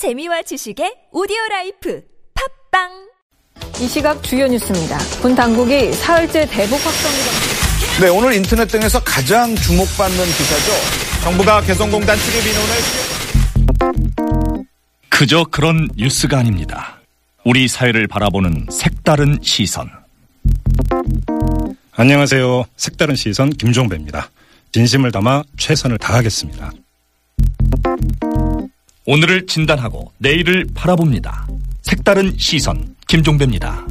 재미와 지식의 오디오 라이프 팟빵 이 시각 주요 뉴스입니다. 군 당국이 사흘째 대북 확성기가 네, 오늘 인터넷 등에서 가장 주목받는 기사죠. 정부가 개성공단 출입 인원을 그저 그런 뉴스가 아닙니다. 우리 사회를 바라보는 색다른 시선. 안녕하세요. 색다른 시선 김종배입니다. 진심을 담아 최선을 다하겠습니다. 오늘을 진단하고 내일을 바라봅니다. 색다른 시선 김종배입니다.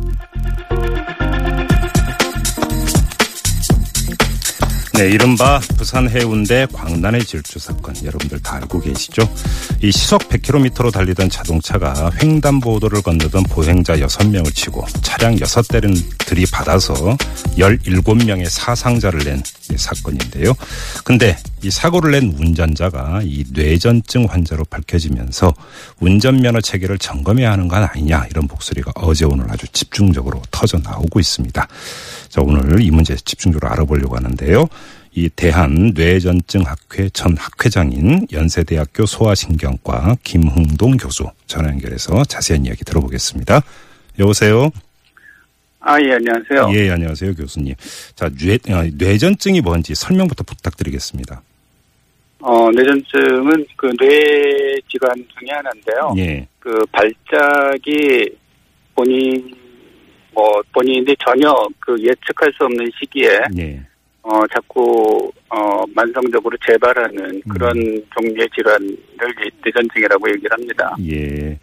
네, 이른바 부산 해운대 광란의 질주 사건 여러분들 다 알고 계시죠? 이 시속 100km로 달리던 자동차가 횡단보도를 건너던 보행자 6명을 치고 차량 6대를 들이받아서 17명의 사상자를 낸 사건인데요. 근데 이 사고를 낸 운전자가 이 뇌전증 환자로 밝혀지면서 운전면허 체계를 점검해야 하는 건 아니냐 이런 목소리가 어제 오늘 아주 집중적으로 터져 나오고 있습니다. 자, 오늘 이 문제 집중적으로 알아보려고 하는데요. 이 대한 뇌전증 학회 전 학회장인 연세대학교 소아신경과 김흥동 교수 전화 연결해서 자세한 이야기 들어보겠습니다. 여보세요. 아, 예, 안녕하세요. 예, 안녕하세요, 교수님. 자, 뇌, 어, 뇌전증이 뭔지 설명부터 부탁드리겠습니다. 어, 뇌전증은 그 뇌 질환 중에 하나인데요. 예. 그 발작이 본인, 뭐, 본인이 전혀 그 예측할 수 없는 시기에, 예. 어, 자꾸, 어, 만성적으로 재발하는 그런 종류의 질환을 이 뇌전증이라고 얘기를 합니다. 예.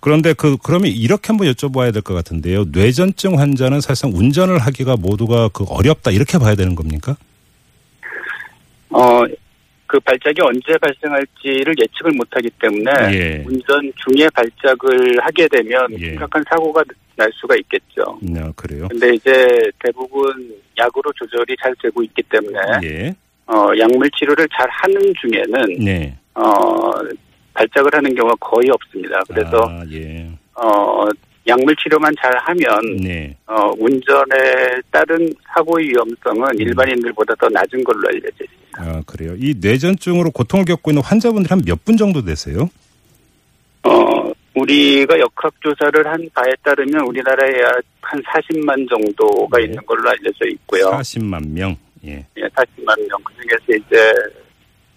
그런데 그, 그러면 이렇게 한번 여쭤봐야 될 것 같은데요. 뇌전증 환자는 사실상 운전을 하기가 모두가 그 어렵다 이렇게 봐야 되는 겁니까? 어, 그 발작이 언제 발생할지를 예측을 못하기 때문에 예. 운전 중에 발작을 하게 되면 예. 심각한 사고가 날 수가 있겠죠. 네, 그래요. 근데 이제 대부분 약으로 조절이 잘 되고 있기 때문에 예. 어, 약물 치료를 잘 하는 중에는 네. 어, 발작을 하는 경우가 거의 없습니다. 그래서 아, 예. 어, 약물 치료만 잘 하면 네. 어, 운전에 따른 사고의 위험성은 일반인들보다 더 낮은 걸로 알려져 있습니다. 아, 그래요. 이 뇌전증으로 고통을 겪고 있는 환자분들이 한몇 분 정도 되세요? 어, 우리가 역학조사를 한 바에 따르면 우리나라에 약한 40만 정도가 네. 있는 걸로 알려져 있고요. 40만 명. 예. 예, 40만 명. 그 중에서 이제,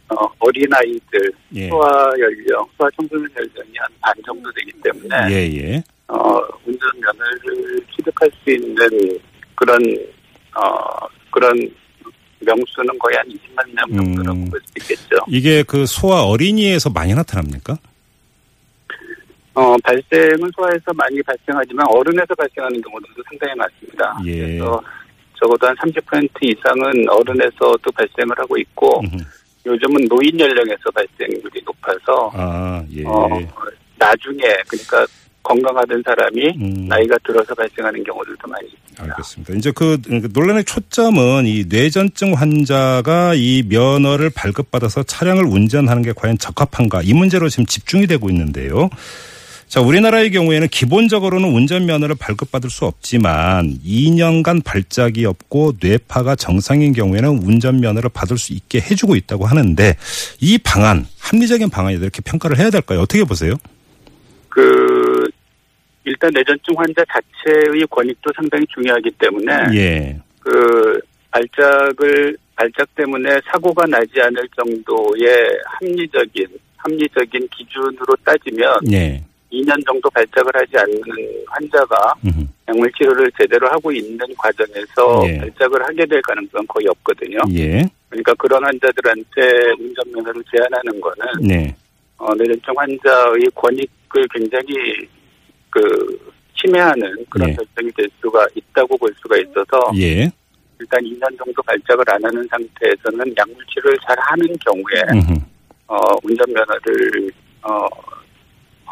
어, 어린아이들, 예. 소아 연령, 소아 청소년 연령이 한 반 정도 되기 때문에, 예, 예. 어, 운전면허를 취득할 수 있는 그런, 어, 그런 명수는 거의 한 20만 명 정도라고 음. 볼수 있겠죠. 이게 그 소아 어린이에서 많이 나타납니까? 어, 발생은 소아에서 많이 발생하지만 어른에서 발생하는 경우도 상당히 많습니다. 예. 그래서 적어도 한 30% 이상은 어른에서도 발생을 하고 있고, 음흠. 요즘은 노인 연령에서 발생률이 높아서, 아, 예. 어, 나중에, 그러니까 건강하던 사람이 음. 나이가 들어서 발생하는 경우들도 많이 있습니다. 알겠습니다. 이제 그 논란의 초점은 이 뇌전증 환자가 이 면허를 발급받아서 차량을 운전하는 게 과연 적합한가 이 문제로 지금 집중이 되고 있는데요. 자, 우리나라의 경우에는 기본적으로는 운전면허를 발급받을 수 없지만 2년간 발작이 없고 뇌파가 정상인 경우에는 운전면허를 받을 수 있게 해주고 있다고 하는데 이 방안, 합리적인 방안이다 이렇게 평가를 해야 될까요? 어떻게 보세요? 그, 일단 뇌전증 환자 자체의 권익도 상당히 중요하기 때문에, 예. 그 발작을 발작 때문에 사고가 나지 않을 정도의 합리적인 합리적인 기준으로 따지면 예. 2년 정도 발작을 하지 않는 환자가 음흠. 약물 치료를 제대로 하고 있는 과정에서 예. 발작을 하게 될 가능성은 거의 없거든요. 예. 그러니까 그런 환자들한테 운전면허를 제한하는 거는 네. 어, 뇌전증 환자의 권익을 굉장히 그 침해하는 그런 예. 결정이 될 수가 있다고 볼 수가 있어서 예. 일단 2년 정도 발작을 안 하는 상태에서는 약물 치료를 잘 하는 경우에 음흠. 어, 운전면허를 어,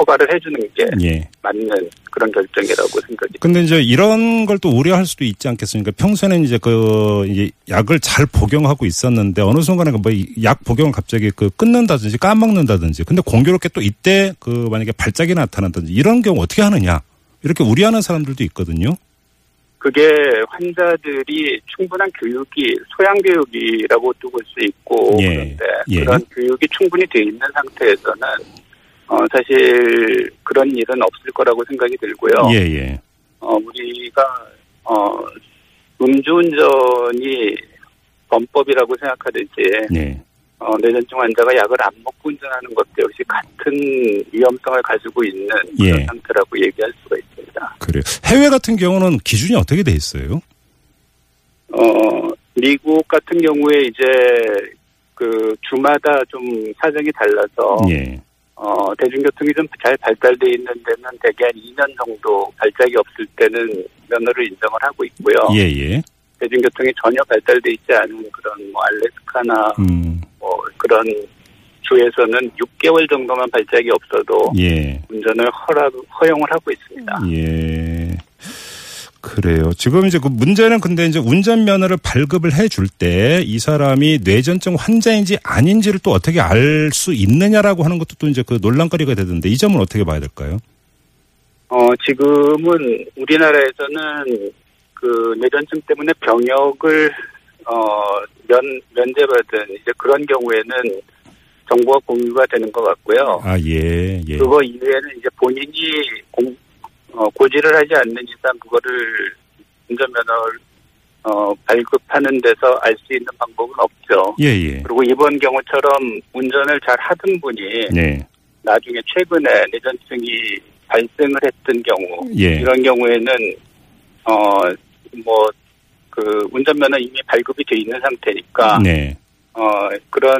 허가를 해주는 게 예. 맞는 그런 결정이라고 생각이 근데 이제 이런 걸 또 우려할 수도 있지 않겠습니까? 평소에는 이제 그 이제 약을 잘 복용하고 있었는데 어느 순간에 뭐약 복용을 갑자기 그 끊는다든지 까먹는다든지 근데 공교롭게 또 이때 그 만약에 발작이 나타난다든지 이런 경우 어떻게 하느냐 이렇게 우려하는 사람들도 있거든요. 그게 환자들이 충분한 교육이 소양 교육이라고도 볼수 있고 예, 그런데 예. 그런 교육이 충분히 돼 있는 상태에서는 어, 사실 그런 일은 없을 거라고 생각이 들고요. 예, 예. 어, 우리가 어, 음주운전이 범법이라고 생각하듯이 네. 어, 뇌전증 환자가 약을 안 먹고 운전하는 것도 역시 같은 위험성을 가지고 있는 그런 예. 상태라고 얘기할 수가 있습니다. 그래요. 해외 같은 경우는 기준이 어떻게 돼 있어요? 어, 미국 같은 경우에 이제 그 주마다 좀 사정이 달라서 예. 어, 대중교통이 좀 잘 발달돼 있는 데는 대개 한 2년 정도 발작이 없을 때는 면허를 인정을 하고 있고요. 예, 예. 대중교통이 전혀 발달돼 있지 않은 그런 뭐 알래스카나 음, 뭐 그런 주에서는 6개월 정도만 발작이 없어도 예. 운전을 허락 허용을 하고 있습니다. 예. 그래요. 지금 이제 그 문제는 근데 이제 운전면허를 발급을 해줄 때 이 사람이 뇌전증 환자인지 아닌지를 또 어떻게 알 수 있느냐라고 하는 것도 또 이제 그 논란거리가 되던데 이 점은 어떻게 봐야 될까요? 어, 지금은 우리나라에서는 그 뇌전증 때문에 병역을 어, 면 면제받은 이제 그런 경우에는 정보가 공유가 되는 것 같고요. 아, 예, 예. 그거 이외에는 이제 본인이 공, 어, 고지를 하지 않는 이상 그거를 운전면허를 어, 발급하는 데서 알 수 있는 방법은 없죠. 예, 예. 그리고 이번 경우처럼 운전을 잘 하던 분이 네. 나중에 최근에 뇌전증이 발생을 했던 경우 예. 이런 경우에는 어 뭐 그 운전면허 이미 발급이 돼 있는 상태니까 네. 어 그런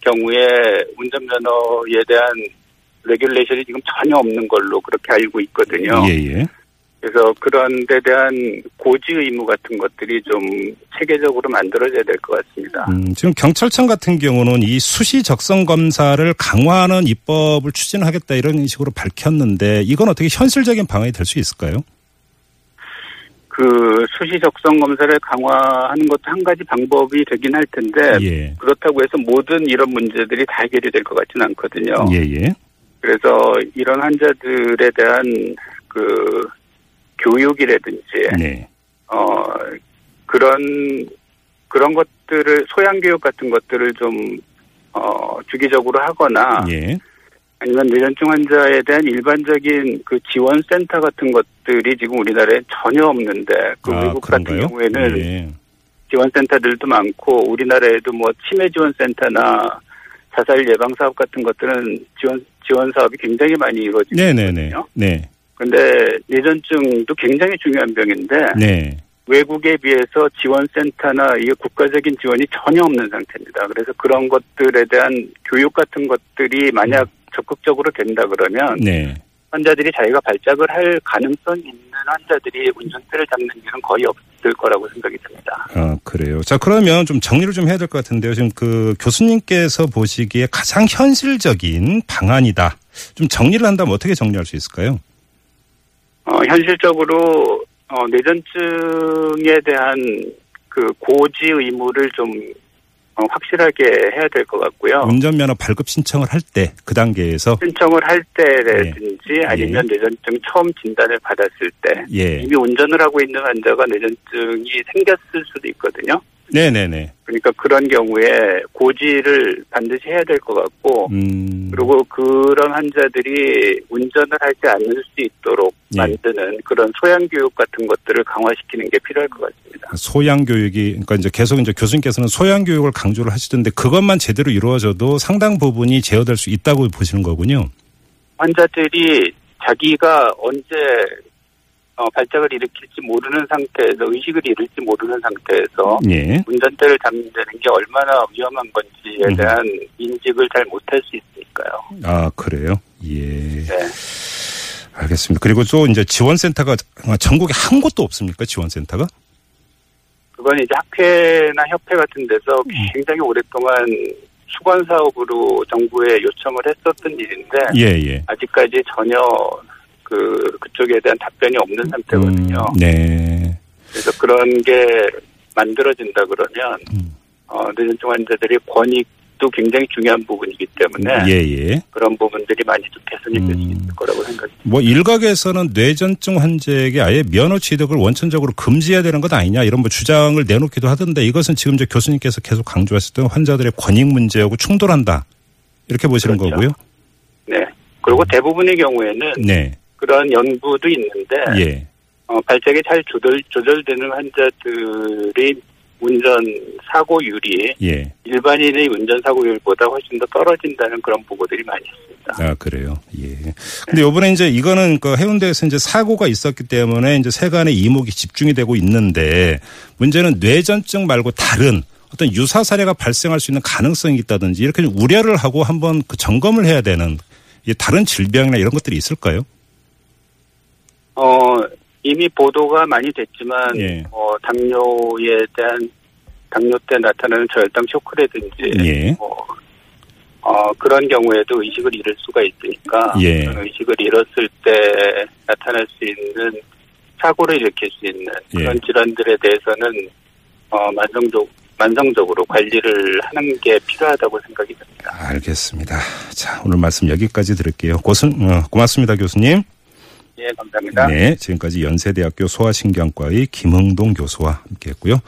경우에 운전면허에 대한 regulation이 지금 전혀 없는 걸로 그렇게 알고 있거든요. 예, 예. 그래서 그런 데 대한 고지 의무 같은 것들이 좀 체계적으로 만들어져야 될 것 같습니다. 음, 지금 경찰청 같은 경우는 이 수시 적성 검사를 강화하는 입법을 추진하겠다 이런 식으로 밝혔는데 이건 어떻게 현실적인 방안이 될 수 있을까요? 그 수시 적성 검사를 강화하는 것도 한 가지 방법이 되긴 할 텐데 예. 그렇다고 해서 모든 이런 문제들이 다 해결이 될 것 같지는 않거든요. 예, 예. 그래서 이런 환자들에 대한 그 교육이라든지 네. 어 그런 그런 것들을 소양 교육 같은 것들을 좀 어 주기적으로 하거나 예. 아니면 뇌전증 환자에 대한 일반적인 그 지원 센터 같은 것들이 지금 우리나라에 전혀 없는데 그 아, 외국 그런가요? 같은 경우에는 예. 지원 센터들도 많고 우리나라에도 뭐 치매 지원 센터나 자살 예방 사업 같은 것들은 지원 지원 사업이 굉장히 많이 이루어지고 네네네. 있거든요. 네. 근데 뇌전증도 굉장히 중요한 병인데 네. 외국에 비해서 지원센터나 이 국가적인 지원이 전혀 없는 상태입니다. 그래서 그런 것들에 대한 교육 같은 것들이 만약 적극적으로 된다 그러면 네. 환자들이 자기가 발작을 할 가능성이 있는 환자들이 운전대를 잡는 일은 거의 없 을 거라고 생각이 듭니다. 아, 그래요. 자, 그러면 좀 정리를 좀 해야 될 것 같은데요. 지금 그 교수님께서 보시기에 가장 현실적인 방안이다. 좀 정리를 한다면 어떻게 정리할 수 있을까요? 어, 현실적으로 어, 뇌전증에 대한 그 고지 의무를 좀 어, 확실하게 해야 될 것 같고요. 운전면허 발급 신청을 할 때 그 단계에서 신청을 할 때라든지 예. 아니면 뇌전증 처음 진단을 받았을 때 예. 이미 운전을 하고 있는 환자가 뇌전증이 생겼을 수도 있거든요. 네네네. 그러니까 그런 경우에 고지를 반드시 해야 될 것 같고 음. 그리고 그런 환자들이 운전을 하지 않을 수 있도록 예. 만드는 그런 소양 교육 같은 것들을 강화시키는 게 필요할 것 같습니다. 소양 교육이 그러니까 이제 계속 이제 교수님께서는 소양 교육을 강조를 하시던데 그것만 제대로 이루어져도 상당 부분이 제어될 수 있다고 보시는 거군요. 환자들이 자기가 언제 어, 발작을 일으킬지 모르는 상태에서 의식을 잃을지 모르는 상태에서 예. 운전대를 잡는다는 게 얼마나 위험한 건지에 음. 대한 인식을 잘 못할 수 있으니까요. 아, 그래요? 예. 네. 알겠습니다. 그리고 또 이제 지원센터가 전국에 한 곳도 없습니까? 지원센터가? 그건 이제 학회나 협회 같은 데서 음. 굉장히 오랫동안 수건 사업으로 정부에 요청을 했었던 일인데 예, 예. 아직까지 전혀 그 그쪽에 대한 답변이 없는 상태거든요. 음, 네. 그래서 그런 게 만들어진다 그러면 음. 어, 뇌전증 환자들의 권익도 굉장히 중요한 부분이기 때문에 예, 예. 그런 부분들이 많이 좀 개선이 될수 음. 있을 거라고 생각합니다. 뭐 일각에서는 뇌전증 환자에게 아예 면허 취득을 원천적으로 금지해야 되는 것 아니냐 이런 뭐 주장을 내놓기도 하던데 이것은 지금 이제 교수님께서 계속 강조하셨던 환자들의 권익 문제하고 충돌한다 이렇게 보시는 그렇죠. 거고요. 네. 그리고 대부분의 경우에는 네. 그런 연구도 있는데 예. 어, 발작이 잘 조절, 조절되는 환자들의 운전 사고율이 예. 일반인의 운전 사고율보다 훨씬 더 떨어진다는 그런 보고들이 많이 있습니다. 아, 그래요. 예. 근데 요번에 이제 이거는 그 해운대에서 이제 사고가 있었기 때문에 이제 세간의 이목이 집중이 되고 있는데 문제는 뇌전증 말고 다른 어떤 유사 사례가 발생할 수 있는 가능성이 있다든지 이렇게 좀 우려를 하고 한번 그 점검을 해야 되는 이 다른 질병이나 이런 것들이 있을까요? 어, 이미 보도가 많이 됐지만, 예. 어, 당뇨에 대한, 당뇨 때 나타나는 저혈당 쇼크라든지, 예. 뭐, 어, 그런 경우에도 의식을 잃을 수가 있으니까, 예. 의식을 잃었을 때 나타날 수 있는 사고를 일으킬 수 있는 예. 그런 질환들에 대해서는, 어, 만성적, 만성적으로 관리를 하는 게 필요하다고 생각이 듭니다. 알겠습니다. 자, 오늘 말씀 여기까지 들을게요. 고순, 어, 고맙습니다, 교수님. 예, 감사합니다. 네, 지금까지 연세대학교 소아신경과의 김흥동 교수와 함께했고요.